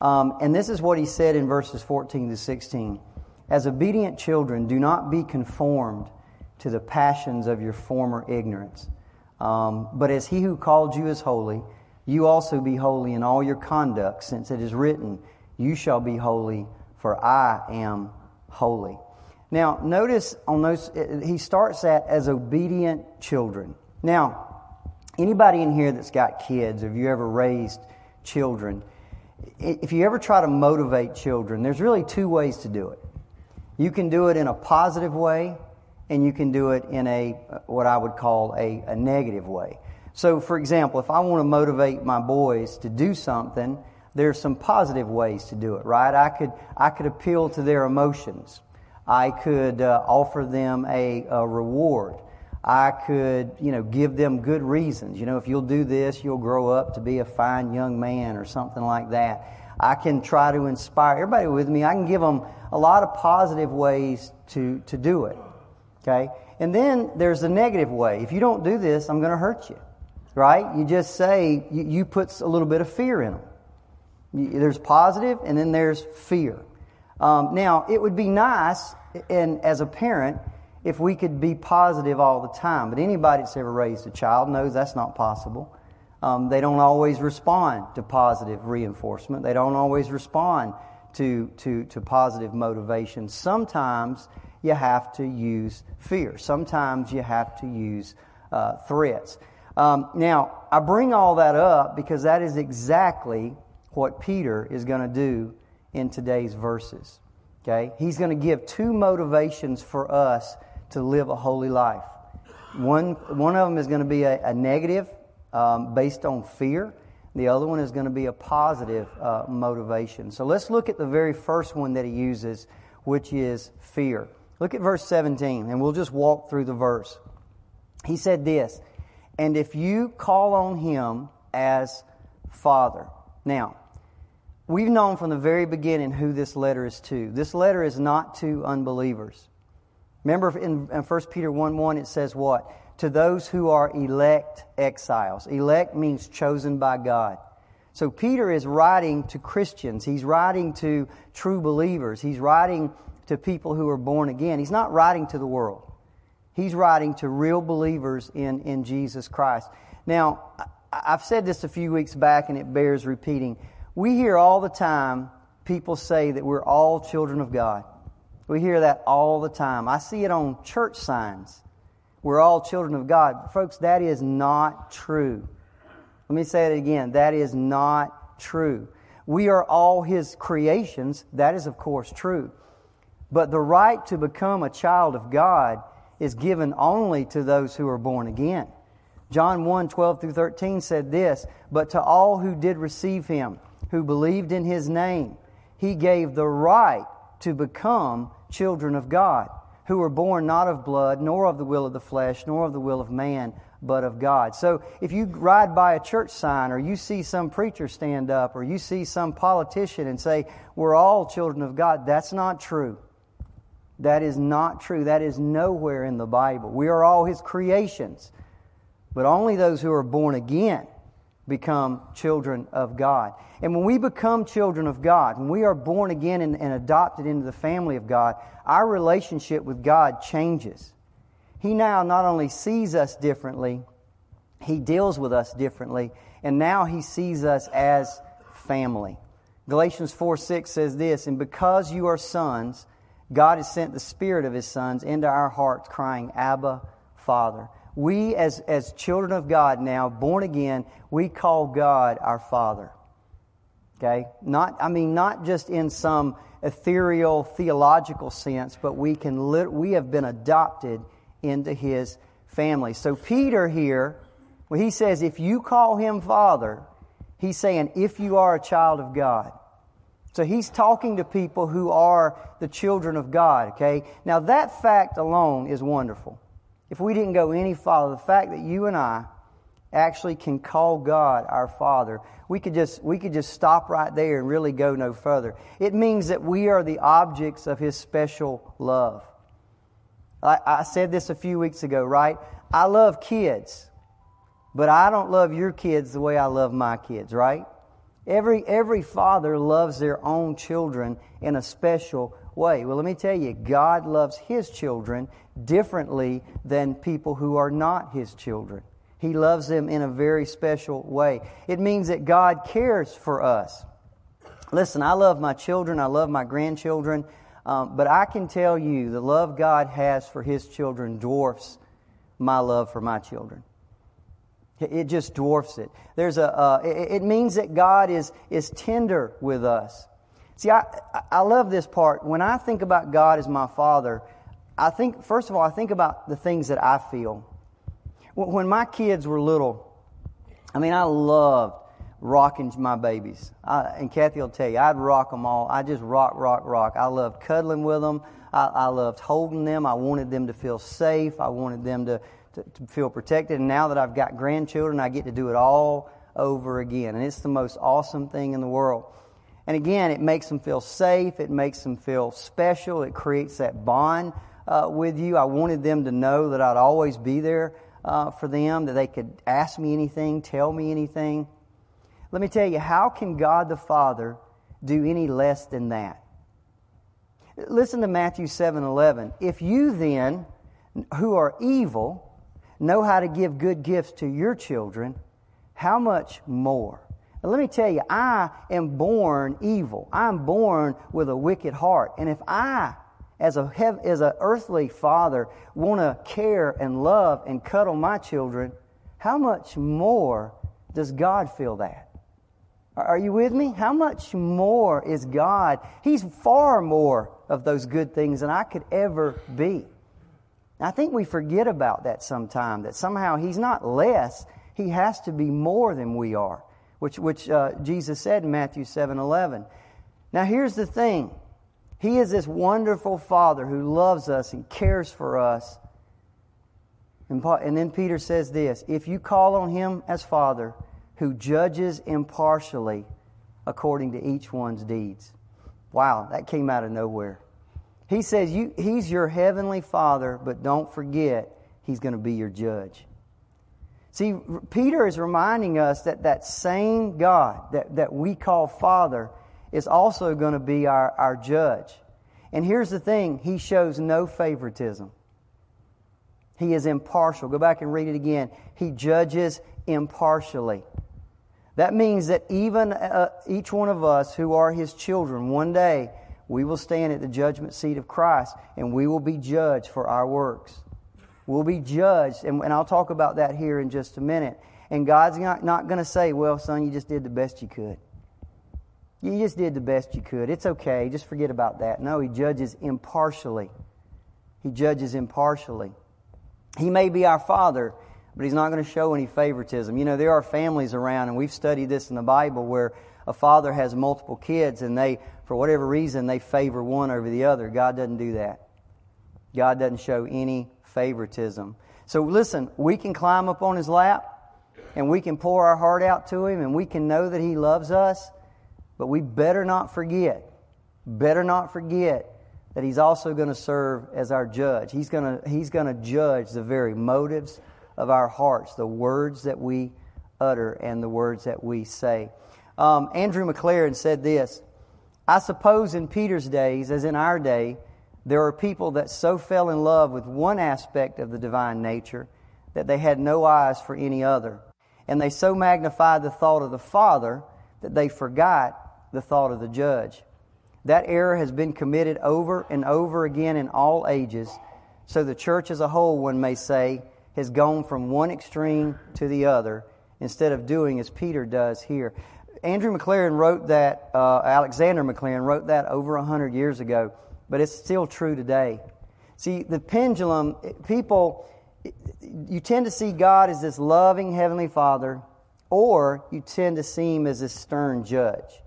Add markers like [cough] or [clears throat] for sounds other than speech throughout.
Um, and this is what he said in verses 14 to 16. As obedient children, do not be conformed to the passions of your former ignorance. Um, but as he who called you is holy, you also be holy in all your conduct, since it is written, You shall be holy, for I am holy. Now, notice on those, he starts that as obedient children. Now, anybody in here that's got kids, have you ever raised children? If you ever try to motivate children, there's really two ways to do it. You can do it in a positive way, and you can do it in a, what I would call a, a negative way. So, for example, if I want to motivate my boys to do something, there's some positive ways to do it, right? I could, I could appeal to their emotions. I could uh, offer them a, a reward. I could, you know, give them good reasons. You know, if you'll do this, you'll grow up to be a fine young man or something like that. I can try to inspire everybody with me. I can give them a lot of positive ways to, to do it. Okay? And then there's the negative way. If you don't do this, I'm going to hurt you. Right? You just say, you, you put a little bit of fear in them. There's positive and then there's fear. Um, now, it would be nice, and as a parent, if we could be positive all the time. But anybody that's ever raised a child knows that's not possible. Um, they don't always respond to positive reinforcement. They don't always respond to, to, to positive motivation. Sometimes you have to use fear. Sometimes you have to use uh, threats. Um, now, I bring all that up because that is exactly what Peter is going to do in today's verses. Okay? He's going to give two motivations for us to live a holy life. One, one of them is going to be a, a negative um, based on fear. The other one is going to be a positive uh, motivation. So let's look at the very first one that he uses, which is fear. Look at verse 17, and we'll just walk through the verse. He said this, and if you call on him as Father. Now, We've known from the very beginning who this letter is to. This letter is not to unbelievers. Remember in, in 1 Peter 1 1, it says what? To those who are elect exiles. Elect means chosen by God. So Peter is writing to Christians. He's writing to true believers. He's writing to people who are born again. He's not writing to the world. He's writing to real believers in, in Jesus Christ. Now, I've said this a few weeks back and it bears repeating. We hear all the time people say that we're all children of God. We hear that all the time. I see it on church signs. We're all children of God. Folks, that is not true. Let me say it again. That is not true. We are all His creations. That is, of course, true. But the right to become a child of God is given only to those who are born again. John 1 12 through 13 said this, But to all who did receive Him, who believed in his name. He gave the right to become children of God, who were born not of blood, nor of the will of the flesh, nor of the will of man, but of God. So if you ride by a church sign, or you see some preacher stand up, or you see some politician and say, We're all children of God, that's not true. That is not true. That is nowhere in the Bible. We are all His creations, but only those who are born again become children of God. And when we become children of God, when we are born again and, and, adopted into the family of God, our relationship with God changes. He now not only sees us differently, He deals with us differently, and now He sees us as family. Galatians 4 6 says this, And because you are sons, God has sent the Spirit of His sons into our hearts, crying, Abba, Father. We, as, as children of God now, born again, we call God our Father. Okay? Not, I mean, not just in some ethereal theological sense, but we can, lit, we have been adopted into His family. So Peter here, when he says, if you call Him Father, he's saying, if you are a child of God. So he's talking to people who are the children of God, okay? Now that fact alone is wonderful. If we didn't go any farther, the fact that you and I actually can call God our Father, we could just, we could just stop right there and really go no further. It means that we are the objects of His special love. I, I said this a few weeks ago, right? I love kids, but I don't love your kids the way I love my kids, right? Every, every father loves their own children in a special way. Well, let me tell you, God loves His children differently than people who are not His children. He loves them in a very special way. It means that God cares for us. Listen, I love my children, I love my grandchildren, um, but I can tell you the love God has for His children dwarfs my love for my children. It just dwarfs it. There's a, uh, it, it, means that God is, is tender with us. See, I, I love this part. When I think about God as my Father, I think, first of all, I think about the things that I feel. When my kids were little, I mean, I loved rocking my babies. I, and Kathy will tell you, I'd rock them all. I just rock, rock, rock. I loved cuddling with them. I, I loved holding them. I wanted them to feel safe. I wanted them to, to, to feel protected. And now that I've got grandchildren, I get to do it all over again. And it's the most awesome thing in the world. And again, it makes them feel safe. It makes them feel special. It creates that bond uh, with you. I wanted them to know that I'd always be there uh, for them, that they could ask me anything, tell me anything. Let me tell you, how can God the Father do any less than that? Listen to Matthew 7 11. If you then, who are evil, know how to give good gifts to your children, how much more? Now, let me tell you, I am born evil. I'm born with a wicked heart. And if I, as a as an earthly father, want to care and love and cuddle my children, how much more does God feel that? Are you with me? How much more is God? He's far more of those good things than I could ever be. I think we forget about that sometime, that somehow He's not less, He has to be more than we are, which, which uh, Jesus said in Matthew 7 11. Now, here's the thing He is this wonderful Father who loves us and cares for us. And, and then Peter says this If you call on Him as Father, who judges impartially according to each one's deeds. Wow, that came out of nowhere. He says you, He's your heavenly Father, but don't forget, He's going to be your judge. See, Peter is reminding us that that same God that, that we call Father is also going to be our, our judge. And here's the thing He shows no favoritism. He is impartial. Go back and read it again. He judges impartially. That means that even uh, each one of us who are His children, one day we will stand at the judgment seat of Christ and we will be judged for our works. We'll be judged, and, and I'll talk about that here in just a minute. And God's not, not going to say, Well, son, you just did the best you could. You just did the best you could. It's okay. Just forget about that. No, He judges impartially. He judges impartially. He may be our Father, but He's not going to show any favoritism. You know, there are families around, and we've studied this in the Bible, where a father has multiple kids and they, for whatever reason, they favor one over the other. God doesn't do that. God doesn't show any favoritism. So listen, we can climb up on his lap and we can pour our heart out to him and we can know that he loves us, but we better not forget, better not forget that he's also going to serve as our judge. He's going to, he's going to judge the very motives of our hearts, the words that we utter and the words that we say. Um, Andrew McLaren said this I suppose in Peter's days, as in our day, there are people that so fell in love with one aspect of the divine nature that they had no eyes for any other. And they so magnified the thought of the Father that they forgot the thought of the judge. That error has been committed over and over again in all ages. So the church as a whole, one may say, has gone from one extreme to the other instead of doing as Peter does here. Andrew McLaren wrote that, uh, Alexander McLaren wrote that over a hundred years ago, but it's still true today. See, the pendulum, people, you tend to see God as this loving Heavenly Father, or you tend to see Him as this stern judge.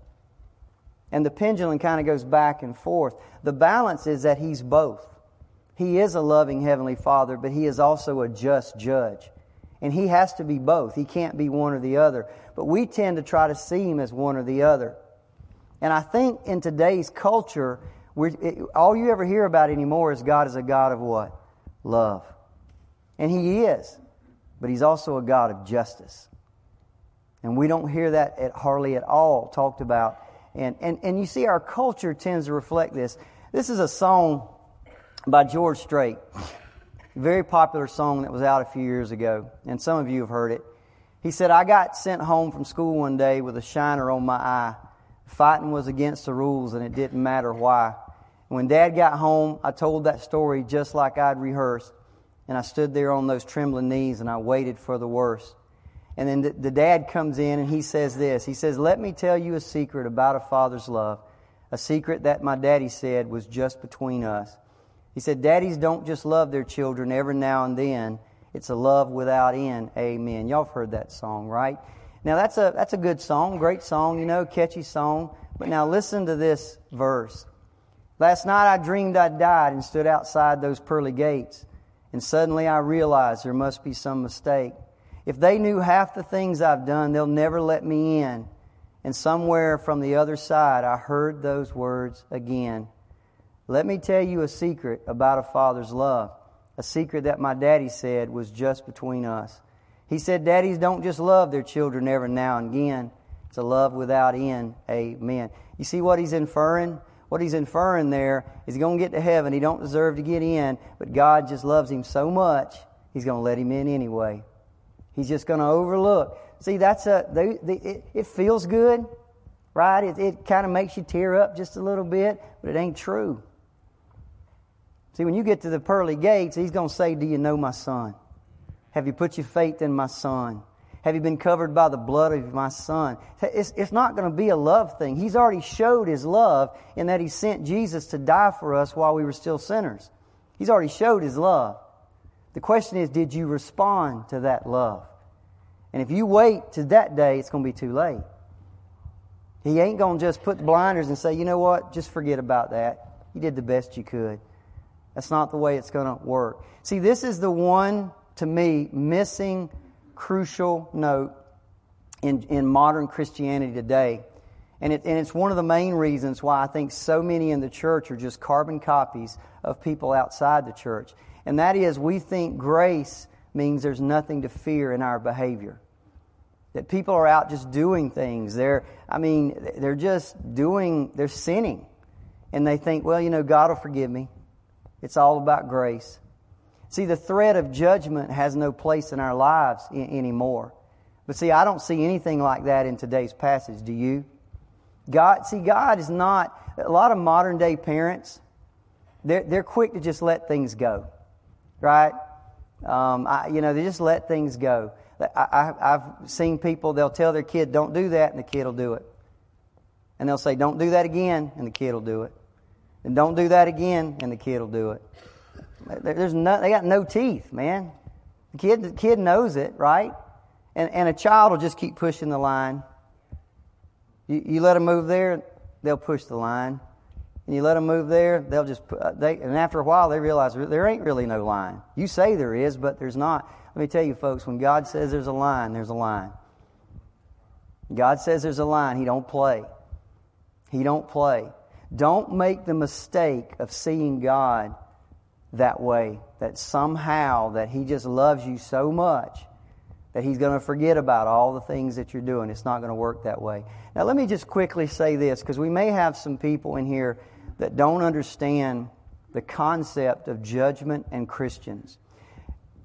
And the pendulum kind of goes back and forth. The balance is that He's both. He is a loving Heavenly Father, but He is also a just judge. And he has to be both. He can't be one or the other. But we tend to try to see him as one or the other. And I think in today's culture, it, all you ever hear about anymore is God is a God of what? Love. And he is. But he's also a God of justice. And we don't hear that at, hardly at all talked about. And, and, and you see, our culture tends to reflect this. This is a song by George Strait, very popular song that was out a few years ago, and some of you have heard it. He said, I got sent home from school one day with a shiner on my eye. Fighting was against the rules, and it didn't matter why. When Dad got home, I told that story just like I'd rehearsed, and I stood there on those trembling knees and I waited for the worst. And then the, the dad comes in and he says this. He says, Let me tell you a secret about a father's love, a secret that my daddy said was just between us. He said, Daddies don't just love their children every now and then. It's a love without end. Amen. Y'all have heard that song, right? Now that's a, that's a good song, great song, you know, catchy song. But now listen to this verse. Last night I dreamed I died and stood outside those pearly gates, and suddenly I realized there must be some mistake. If they knew half the things I've done, they'll never let me in. And somewhere from the other side, I heard those words again. Let me tell you a secret about a father's love, a secret that my daddy said was just between us. He said, Daddies don't just love their children every now and again. It's a love without end. Amen. You see what he's inferring? what he's inferring there is he's going to get to heaven. He don't deserve to get in, but God just loves him so much, he's going to let him in anyway. He's just going to overlook. See, that's a, they, they, it, it, feels good, right? It, it kind of makes you tear up just a little bit, but it ain't true. See, when you get to the pearly gates, he's going to say, Do you know my son? Have you put your faith in my son? Have you been covered by the blood of my son? It's, it's not going to be a love thing. He's already showed his love in that he sent Jesus to die for us while we were still sinners. He's already showed his love. The question is, did you respond to that love? And if you wait to that day, it's going to be too late. He ain't going to just put the blinders and say, you know what, just forget about that. You did the best you could. That's not the way it's going to work. See, this is the one, to me, missing crucial note in, in modern Christianity today. And, it, and it's one of the main reasons why I think so many in the church are just carbon copies of people outside the church. And that is, we think grace means there's nothing to fear in our behavior. That people are out just doing things. They're, I mean, they're just doing, they're sinning. And they think, well, you know, God will forgive me. It's all about grace. See, the threat of judgment has no place in our lives I- anymore. But see, I don't see anything like that in today's passage. Do you? God, see, God is not, a lot of modern day parents, they're, they're quick to just let things go. Right? Um, I, you know, they just let things go. I, I, I've seen people, they'll tell their kid, don't do that, and the kid will do it. And they'll say, don't do that again, and the kid will do it. And don't do that again, and the kid will do it. There's no, they got no teeth, man. The kid, the kid knows it, right? And, and a child will just keep pushing the line. You, you let them move there, they'll push the line. And you let them move there, they'll just, uh, they, and after a while they realize there ain't really no line. You say there is, but there's not. Let me tell you folks, when God says there's a line, there's a line. God says there's a line, He don't play. He don't play. Don't make the mistake of seeing God that way. That somehow that He just loves you so much that He's going to forget about all the things that you're doing. It's not going to work that way. Now, let me just quickly say this because we may have some people in here that don't understand the concept of judgment and Christians.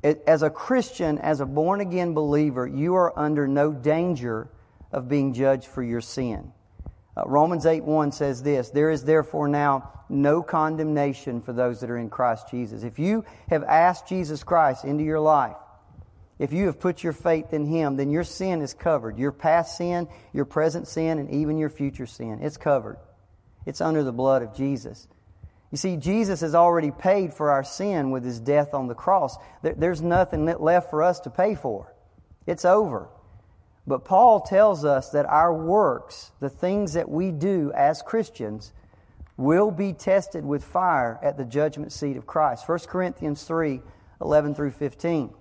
As a Christian, as a born again believer, you are under no danger of being judged for your sin. Uh, Romans 8 1 says this There is therefore now no condemnation for those that are in Christ Jesus. If you have asked Jesus Christ into your life, if you have put your faith in Him, then your sin is covered. Your past sin, your present sin, and even your future sin. It's covered. It's under the blood of Jesus. You see, Jesus has already paid for our sin with His death on the cross. There's nothing left for us to pay for. It's over. But Paul tells us that our works, the things that we do as Christians, will be tested with fire at the judgment seat of Christ. 1 Corinthians 3 11 through 15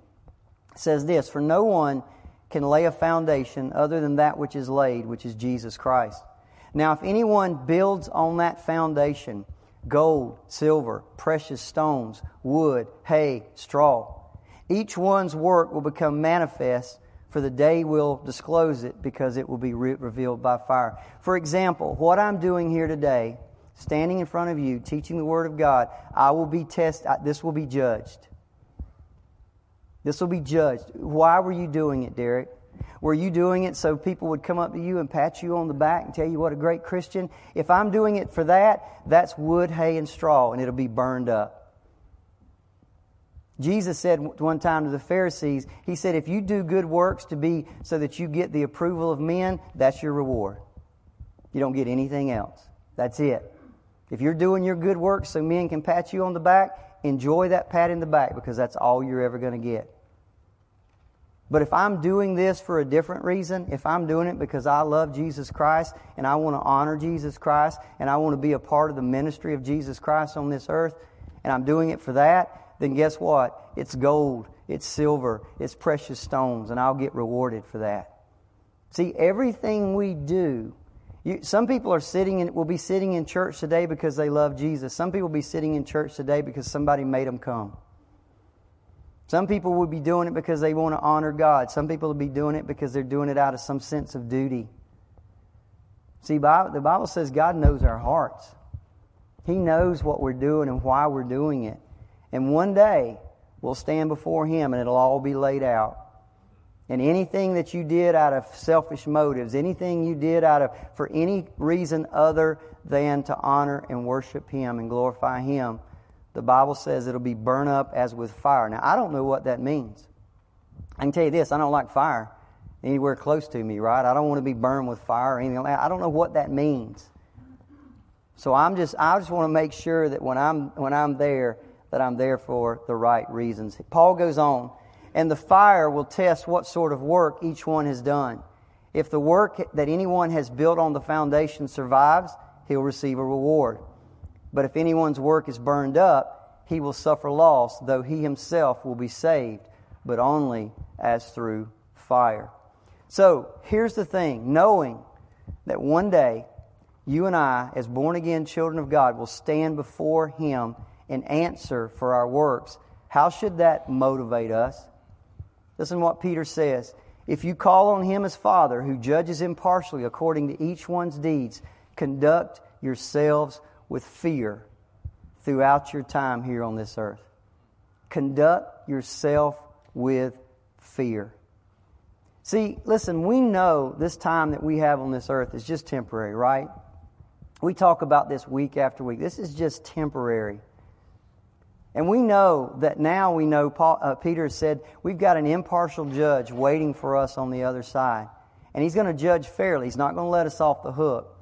says this For no one can lay a foundation other than that which is laid, which is Jesus Christ. Now, if anyone builds on that foundation gold, silver, precious stones, wood, hay, straw, each one's work will become manifest for the day will disclose it because it will be re- revealed by fire. For example, what I'm doing here today, standing in front of you, teaching the Word of God, I will be tested, this will be judged. This will be judged. Why were you doing it, Derricke? Were you doing it so people would come up to you and pat you on the back and tell you what a great Christian? If I'm doing it for that, that's wood, hay, and straw, and it'll be burned up. Jesus said one time to the Pharisees, He said, if you do good works to be so that you get the approval of men, that's your reward. You don't get anything else. That's it. If you're doing your good works so men can pat you on the back, enjoy that pat in the back because that's all you're ever going to get. But if I'm doing this for a different reason, if I'm doing it because I love Jesus Christ and I want to honor Jesus Christ and I want to be a part of the ministry of Jesus Christ on this earth, and I'm doing it for that, then guess what? It's gold, it's silver, it's precious stones, and I'll get rewarded for that. See, everything we do, you, some people are sitting in, will be sitting in church today because they love Jesus. Some people will be sitting in church today because somebody made them come. Some people will be doing it because they want to honor God. Some people will be doing it because they're doing it out of some sense of duty. See, the Bible says God knows our hearts. He knows what we're doing and why we're doing it. And one day, we'll stand before Him and it'll all be laid out. And anything that you did out of selfish motives, anything you did out of for any reason other than to honor and worship Him and glorify Him, the Bible says it'll be burned up as with fire. Now, I don't know what that means. I can tell you this I don't like fire anywhere close to me, right? I don't want to be burned with fire or anything like that. I don't know what that means. So I'm just I just want to make sure that when I'm when I'm there that I'm there for the right reasons. Paul goes on, and the fire will test what sort of work each one has done. If the work that anyone has built on the foundation survives, he'll receive a reward. But if anyone's work is burned up, he will suffer loss, though he himself will be saved, but only as through fire. So here's the thing knowing that one day you and I, as born again children of God, will stand before him and answer for our works. How should that motivate us? Listen to what Peter says. If you call on him as Father, who judges impartially according to each one's deeds, conduct yourselves with fear throughout your time here on this earth. Conduct yourself with fear. See, listen, we know this time that we have on this earth is just temporary, right? We talk about this week after week. This is just temporary. And we know that now we know, Paul, uh, Peter said, we've got an impartial judge waiting for us on the other side. And he's going to judge fairly. He's not going to let us off the hook.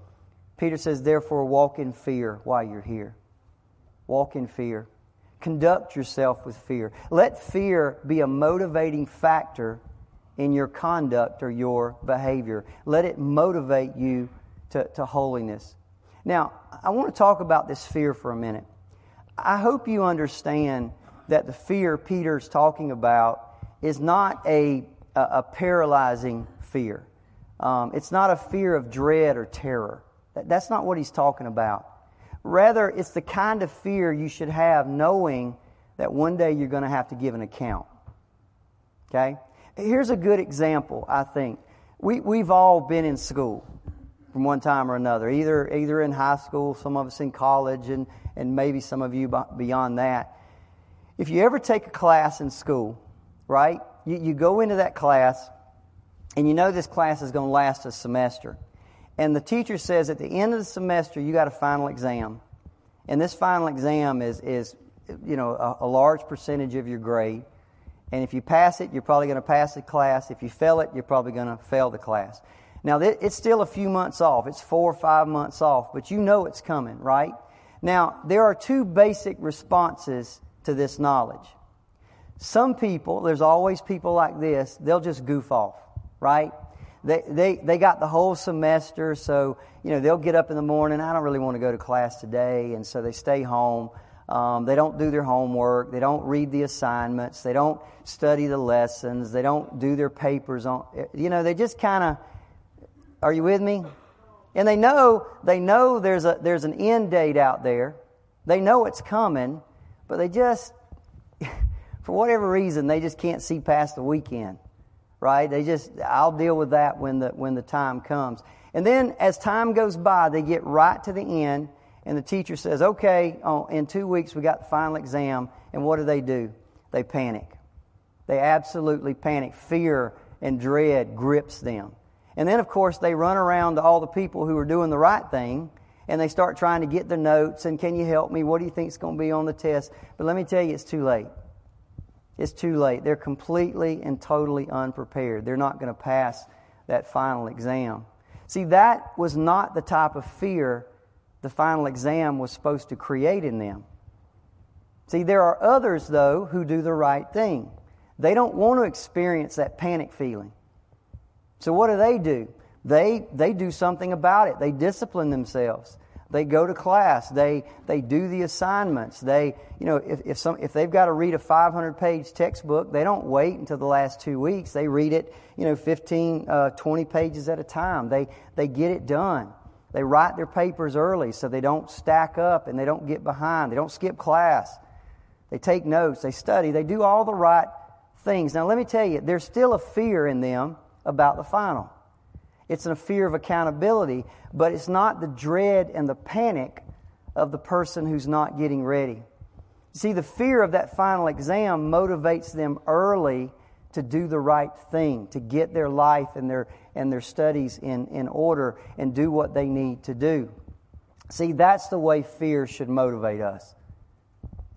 Peter says, therefore, walk in fear while you're here. Walk in fear. Conduct yourself with fear. Let fear be a motivating factor in your conduct or your behavior. Let it motivate you to, to holiness. Now, I want to talk about this fear for a minute. I hope you understand that the fear Peter's talking about is not a, a, a paralyzing fear. Um, it's not a fear of dread or terror. That, that's not what he's talking about. Rather, it's the kind of fear you should have knowing that one day you're going to have to give an account. Okay? Here's a good example, I think. We, we've all been in school from one time or another, either, either in high school, some of us in college, and, and maybe some of you beyond that. If you ever take a class in school, right, you, you go into that class and you know this class is going to last a semester. And the teacher says at the end of the semester, you got a final exam. And this final exam is, is you know, a, a large percentage of your grade. And if you pass it, you're probably going to pass the class. If you fail it, you're probably going to fail the class. Now, it's still a few months off. It's four or five months off, but you know it's coming, right? Now, there are two basic responses to this knowledge. Some people, there's always people like this, they'll just goof off, right? They, they, they got the whole semester, so, you know, they'll get up in the morning, I don't really want to go to class today, and so they stay home. Um, they don't do their homework. They don't read the assignments. They don't study the lessons. They don't do their papers on, you know, they just kind of, are you with me? And they know they know there's a there's an end date out there. They know it's coming, but they just [laughs] for whatever reason they just can't see past the weekend. Right? They just, I'll deal with that when the, when the time comes. And then as time goes by, they get right to the end, and the teacher says, okay, oh, in two weeks we got the final exam. And what do they do? They panic. They absolutely panic. Fear and dread grips them. And then, of course, they run around to all the people who are doing the right thing and they start trying to get the notes and can you help me? What do you think is going to be on the test? But let me tell you, it's too late. It's too late. They're completely and totally unprepared. They're not going to pass that final exam. See, that was not the type of fear the final exam was supposed to create in them. See, there are others, though, who do the right thing. They don't want to experience that panic feeling. So what do they do? They, they do something about it. They discipline themselves. They go to class. They, they do the assignments. They, you know, if, if, some, if they've got to read a 500 page textbook, they don't wait until the last two weeks. They read it, you know, 15, uh, 20 pages at a time. They, they get it done. They write their papers early so they don't stack up and they don't get behind. They don't skip class. They take notes. They study. They do all the right things. Now, let me tell you, there's still a fear in them about the final. It's a fear of accountability, but it's not the dread and the panic of the person who's not getting ready. See, the fear of that final exam motivates them early to do the right thing, to get their life and their, and their studies in, in order and do what they need to do. See, that's the way fear should motivate us.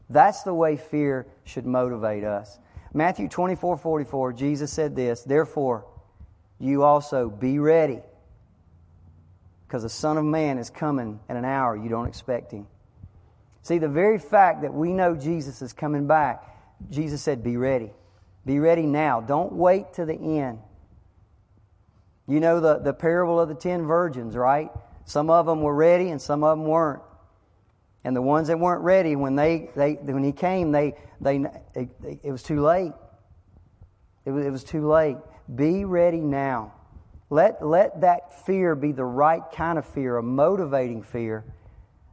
That's the way fear should motivate us. Matthew 24 44, Jesus said this, Therefore, you also be ready, because the Son of Man is coming at an hour you don't expect him. See, the very fact that we know Jesus is coming back, Jesus said, Be ready. Be ready now. Don't wait to the end. You know the, the parable of the ten virgins, right? Some of them were ready and some of them weren't. And the ones that weren't ready, when they, they when he came, they, they it, it was too late. It was, it was too late. Be ready now. Let, let that fear be the right kind of fear, a motivating fear,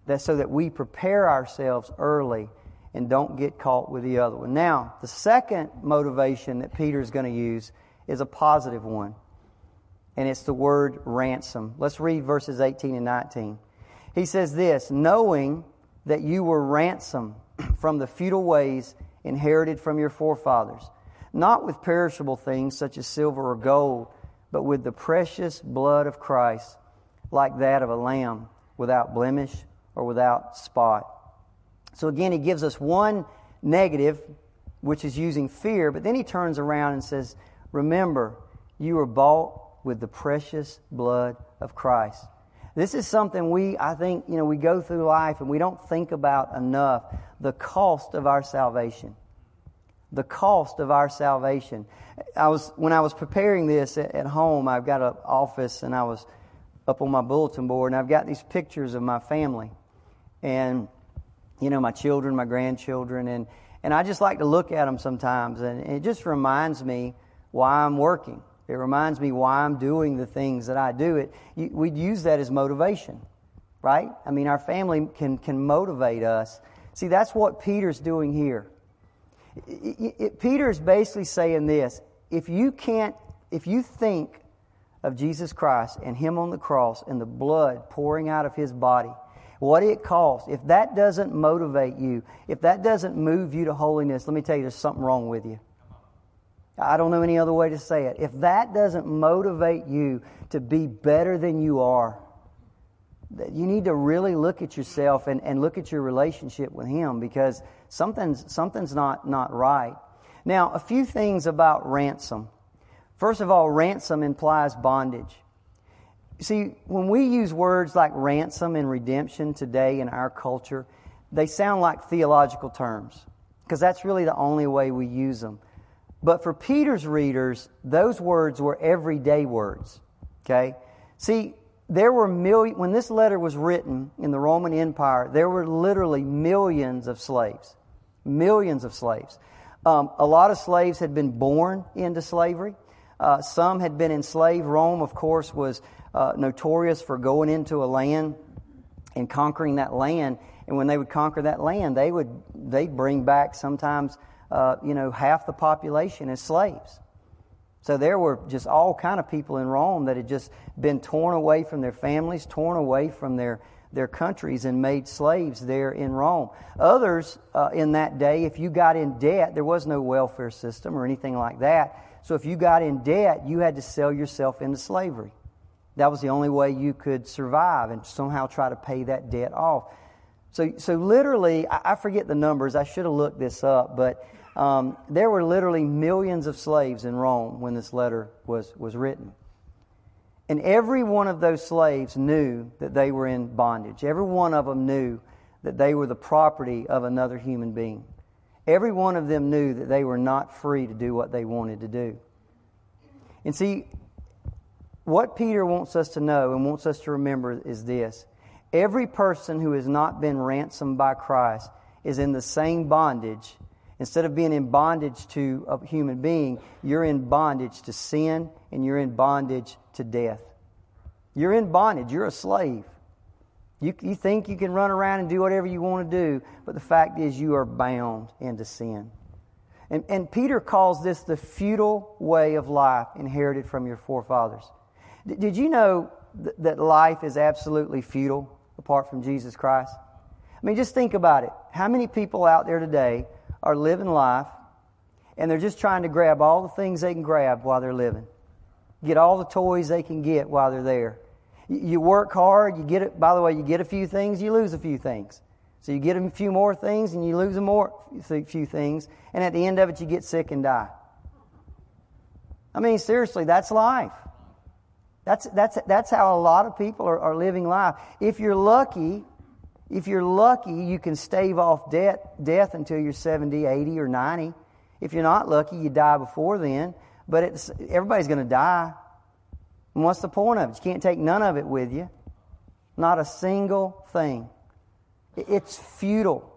that so that we prepare ourselves early and don't get caught with the other one. Now, the second motivation that Peter is going to use is a positive one, and it's the word ransom. Let's read verses 18 and 19. He says this knowing that you were ransomed [clears throat] from the futile ways inherited from your forefathers, not with perishable things such as silver or gold, but with the precious blood of Christ, like that of a lamb, without blemish or without spot. So again, he gives us one negative, which is using fear, but then he turns around and says, Remember, you were bought with the precious blood of Christ. This is something we, I think, you know, we go through life and we don't think about enough the cost of our salvation. The cost of our salvation. I was, when I was preparing this at, home, I've got an office and I was up on my bulletin board and I've got these pictures of my family and, you know, my children, my grandchildren, and, and I just like to look at them sometimes and it just reminds me why I'm working it reminds me why I'm doing the things that I do. It we'd use that as motivation, right? I mean, our family can can motivate us. See, that's what Peter's doing here. It, Peter's basically saying this: if you can't, if you think of Jesus Christ and Him on the cross and the blood pouring out of His body, what it cost, if that doesn't motivate you, if that doesn't move you to holiness, let me tell you, there's something wrong with you. I don't know any other way to say it. If that doesn't motivate you to be better than you are, you need to really look at yourself and, and look at your relationship with Him because something's, something's not, not right. Now, a few things about ransom. First of all, ransom implies bondage. See, when we use words like ransom and redemption today in our culture, they sound like theological terms because that's really the only way we use them. But for Peter's readers, those words were everyday words. Okay? See, there were million, when this letter was written in the Roman Empire, there were literally millions of slaves. Millions of slaves. Um, a lot of slaves had been born into slavery. Uh, some had been enslaved. Rome, of course, was uh, notorious for going into a land and conquering that land. And when they would conquer that land, they would they'd bring back sometimes uh, you know, half the population as slaves. So there were just all kind of people in Rome that had just been torn away from their families, torn away from their their countries and made slaves there in Rome. Others uh, in that day, if you got in debt, there was no welfare system or anything like that. So if you got in debt, you had to sell yourself into slavery. That was the only way you could survive and somehow try to pay that debt off. So, so literally, I, I forget the numbers. I should have looked this up, but um, there were literally millions of slaves in Rome when this letter was, was written. And every one of those slaves knew that they were in bondage. Every one of them knew that they were the property of another human being. Every one of them knew that they were not free to do what they wanted to do. And see, what Peter wants us to know and wants us to remember is this every person who has not been ransomed by Christ is in the same bondage. Instead of being in bondage to a human being, you're in bondage to sin and you're in bondage to death. You're in bondage. You're a slave. You, you think you can run around and do whatever you want to do, but the fact is you are bound into sin. And, and Peter calls this the futile way of life inherited from your forefathers. D- did you know th- that life is absolutely futile apart from Jesus Christ? I mean, just think about it. How many people out there today are living life and they're just trying to grab all the things they can grab while they're living? get all the toys they can get while they're there. You work hard, you get it, by the way, you get a few things, you lose a few things. So you get a few more things and you lose a more few things, and at the end of it you get sick and die. I mean, seriously, that's life. That's, that's, that's how a lot of people are, are living life. If you're lucky, if you're lucky, you can stave off debt, death until you're 70, 80, or 90. If you're not lucky, you die before then. But everybody's going to die. And what's the point of it? You can't take none of it with you. Not a single thing. It's futile.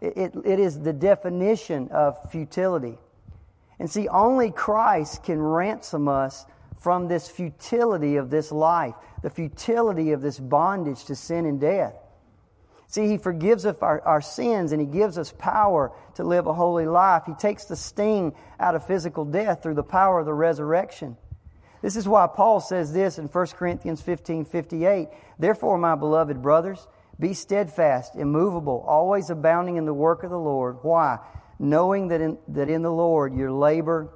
It, it, it is the definition of futility. And see, only Christ can ransom us from this futility of this life, the futility of this bondage to sin and death. See, He forgives us our, our sins and He gives us power to live a holy life. He takes the sting out of physical death through the power of the resurrection. This is why Paul says this in 1 Corinthians 15 58. Therefore, my beloved brothers, be steadfast, immovable, always abounding in the work of the Lord. Why? Knowing that in, that in the Lord your labor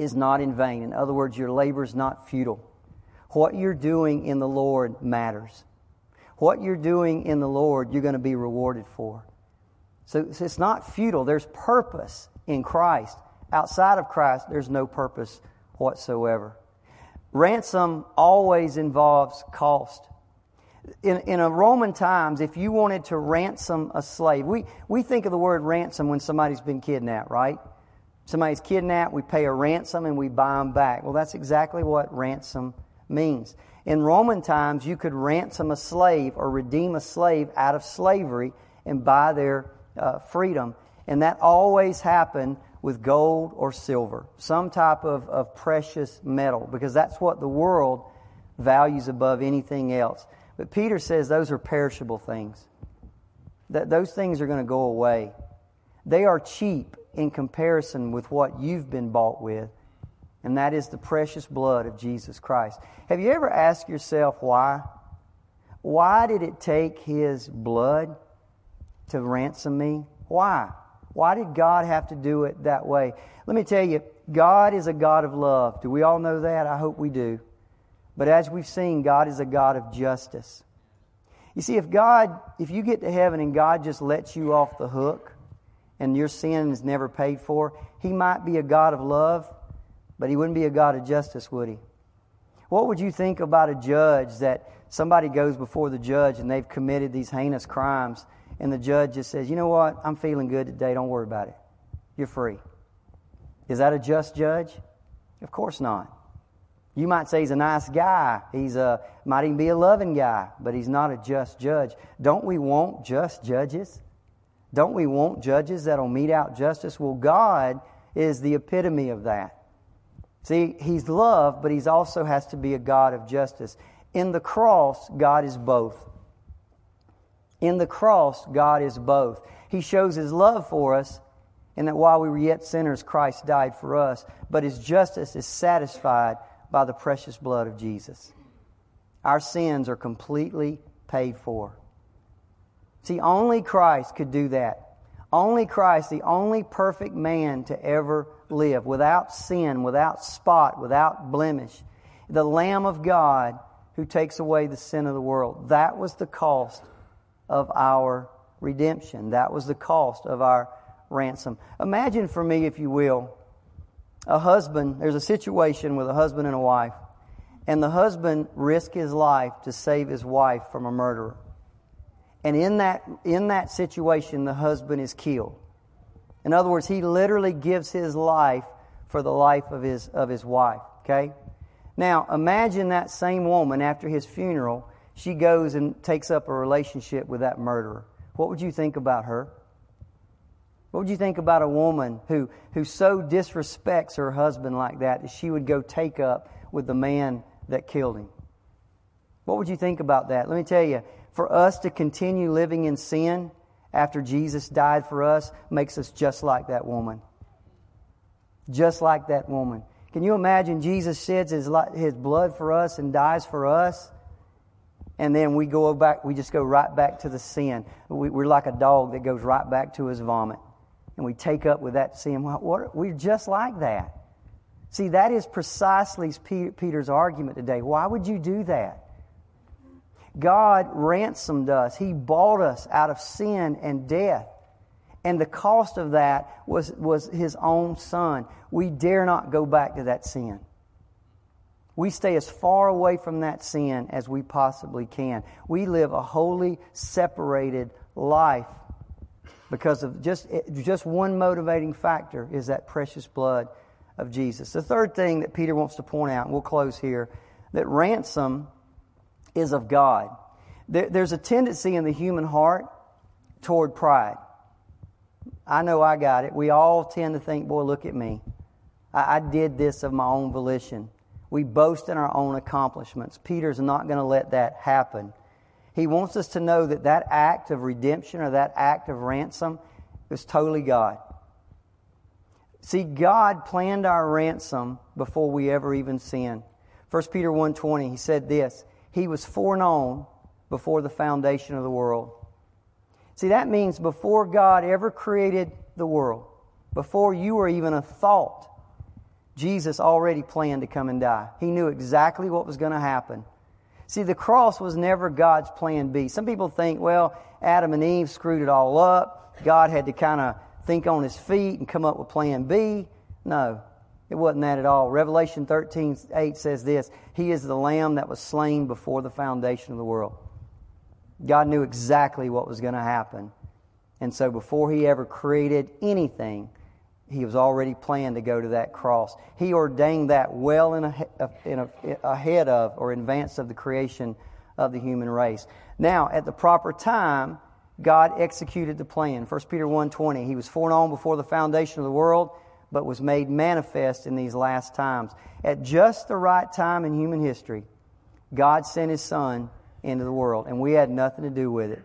is not in vain. In other words, your labor is not futile. What you're doing in the Lord matters what you're doing in the Lord, you're going to be rewarded for. So, it's not futile. There's purpose in Christ. Outside of Christ, there's no purpose whatsoever. Ransom always involves cost. In, in a Roman times, if you wanted to ransom a slave, we, we think of the word ransom when somebody's been kidnapped, right? Somebody's kidnapped, we pay a ransom and we buy them back. Well, that's exactly what ransom means. In Roman times, you could ransom a slave or redeem a slave out of slavery and buy their uh, freedom. And that always happened with gold or silver, some type of, of precious metal, because that's what the world values above anything else. But Peter says those are perishable things. That those things are going to go away. They are cheap in comparison with what you've been bought with and that is the precious blood of Jesus Christ. Have you ever asked yourself why? Why did it take His blood to ransom me? Why? Why did God have to do it that way? Let me tell you, God is a God of love. Do we all know that? I hope we do. But as we've seen, God is a God of justice. You see, if God, if you get to heaven and God just lets you off the hook and your sin is never paid for, He might be a God of love, but he wouldn't be a God of justice, would he? What would you think about a judge that somebody goes before the judge and they've committed these heinous crimes, and the judge just says, You know what? I'm feeling good today. Don't worry about it. You're free. Is that a just judge? Of course not. You might say he's a nice guy. He's a might even be a loving guy, but he's not a just judge. Don't we want just judges? Don't we want judges that'll mete out justice? Well, God is the epitome of that. See, he's love, but he also has to be a God of justice. In the cross, God is both. In the cross, God is both. He shows his love for us, and that while we were yet sinners, Christ died for us, but his justice is satisfied by the precious blood of Jesus. Our sins are completely paid for. See, only Christ could do that. Only Christ, the only perfect man to ever live, without sin, without spot, without blemish, the Lamb of God who takes away the sin of the world. That was the cost of our redemption. That was the cost of our ransom. Imagine for me, if you will, a husband, there's a situation with a husband and a wife, and the husband risked his life to save his wife from a murderer. And in that, in that situation, the husband is killed. In other words, he literally gives his life for the life of his, of his wife. Okay? Now, imagine that same woman after his funeral, she goes and takes up a relationship with that murderer. What would you think about her? What would you think about a woman who, who so disrespects her husband like that that she would go take up with the man that killed him? What would you think about that? Let me tell you, for us to continue living in sin after Jesus died for us makes us just like that woman. Just like that woman. Can you imagine Jesus sheds his, his blood for us and dies for us? And then we go back, we just go right back to the sin. We, are like a dog that goes right back to his vomit and we take up with that sin. What, we're just like that. See, that is precisely Peter's argument today. Why would you do that? God ransomed us. He bought us out of sin and death. And the cost of that was, was His own Son. We dare not go back to that sin. We stay as far away from that sin as we possibly can. We live a holy, separated life because of just, just one motivating factor is that precious blood of Jesus. The third thing that Peter wants to point out, and we'll close here, that ransom is of God. There, there's a tendency in the human heart toward pride. I know I got it. We all tend to think, boy, look at me. I, I did this of my own volition. We boast in our own accomplishments. Peter's not going to let that happen. He wants us to know that that act of redemption or that act of ransom is totally God. See, God planned our ransom before we ever even sinned. 1 Peter 1.20, he said this, He was foreknown before the foundation of the world. See, that means before God ever created the world, before you were even a thought, Jesus already planned to come and die. He knew exactly what was going to happen. See, the cross was never God's plan B. Some people think, well, Adam and Eve screwed it all up. God had to kind of think on his feet and come up with plan B. No, it wasn't that at all. Revelation 13, 8 says this He is the Lamb that was slain before the foundation of the world. God knew exactly what was going to happen. And so before he ever created anything, he was already planned to go to that cross. He ordained that well in, a, in a, ahead of or in advance of the creation of the human race. Now, at the proper time, God executed the plan. 1 Peter 1.20, He was foreknown before the foundation of the world, but was made manifest in these last times. At just the right time in human history, God sent His Son into the world, and we had nothing to do with it.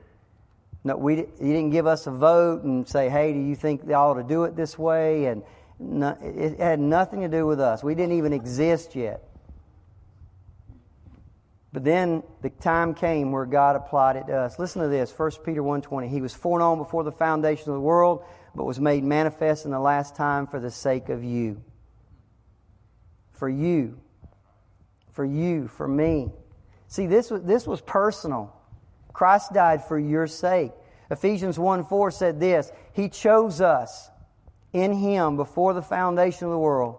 No, we, he didn't give us a vote and say, hey, do you think they ought to do it this way? And no, it had nothing to do with us. We didn't even exist yet. But then the time came where God applied it to us. Listen to this, 1 Peter 1.20. He was foreknown before the foundation of the world, but was made manifest in the last time for the sake of you. For you. For you. For me. See, this was, this was personal. Christ died for your sake. Ephesians 1 4 said this He chose us in Him before the foundation of the world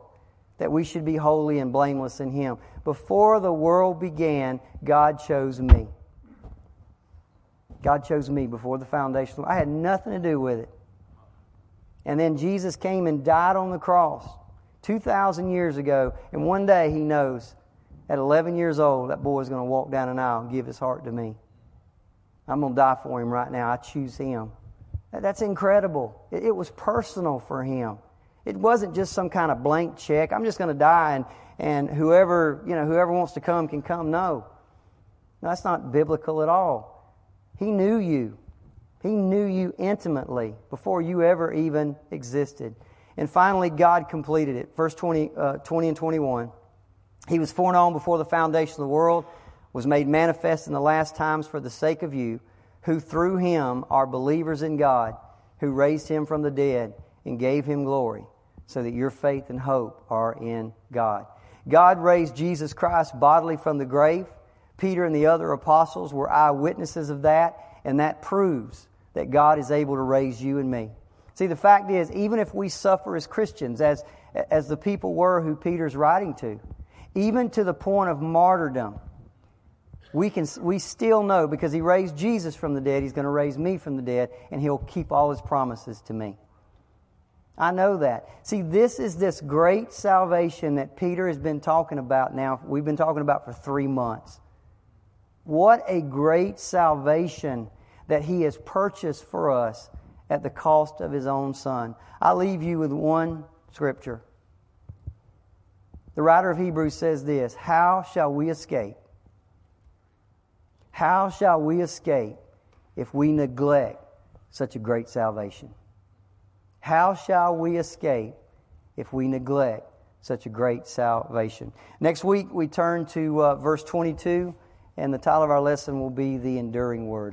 that we should be holy and blameless in Him. Before the world began, God chose me. God chose me before the foundation. I had nothing to do with it. And then Jesus came and died on the cross 2,000 years ago. And one day He knows at 11 years old, that boy is going to walk down an aisle and give his heart to me. I'm going to die for him right now. I choose him. That's incredible. It, was personal for him. It wasn't just some kind of blank check. I'm just going to die and, and whoever, you know, whoever wants to come can come. No. no. That's not biblical at all. He knew you. He knew you intimately before you ever even existed. And finally, God completed it. Verse 20, uh, 20 and 21. He was foreknown before the foundation of the world, was made manifest in the last times for the sake of you, who through him are believers in God, who raised him from the dead and gave him glory, so that your faith and hope are in God. God raised Jesus Christ bodily from the grave. Peter and the other apostles were eyewitnesses of that, and that proves that God is able to raise you and me. See, the fact is, even if we suffer as Christians, as, as the people were who Peter's writing to, even to the point of martyrdom, we, can, we still know because he raised Jesus from the dead, he's going to raise me from the dead, and he'll keep all his promises to me. I know that. See, this is this great salvation that Peter has been talking about now. We've been talking about for three months. What a great salvation that he has purchased for us at the cost of his own son. I leave you with one scripture. The writer of Hebrews says this How shall we escape? How shall we escape if we neglect such a great salvation? How shall we escape if we neglect such a great salvation? Next week, we turn to uh, verse 22, and the title of our lesson will be The Enduring Word.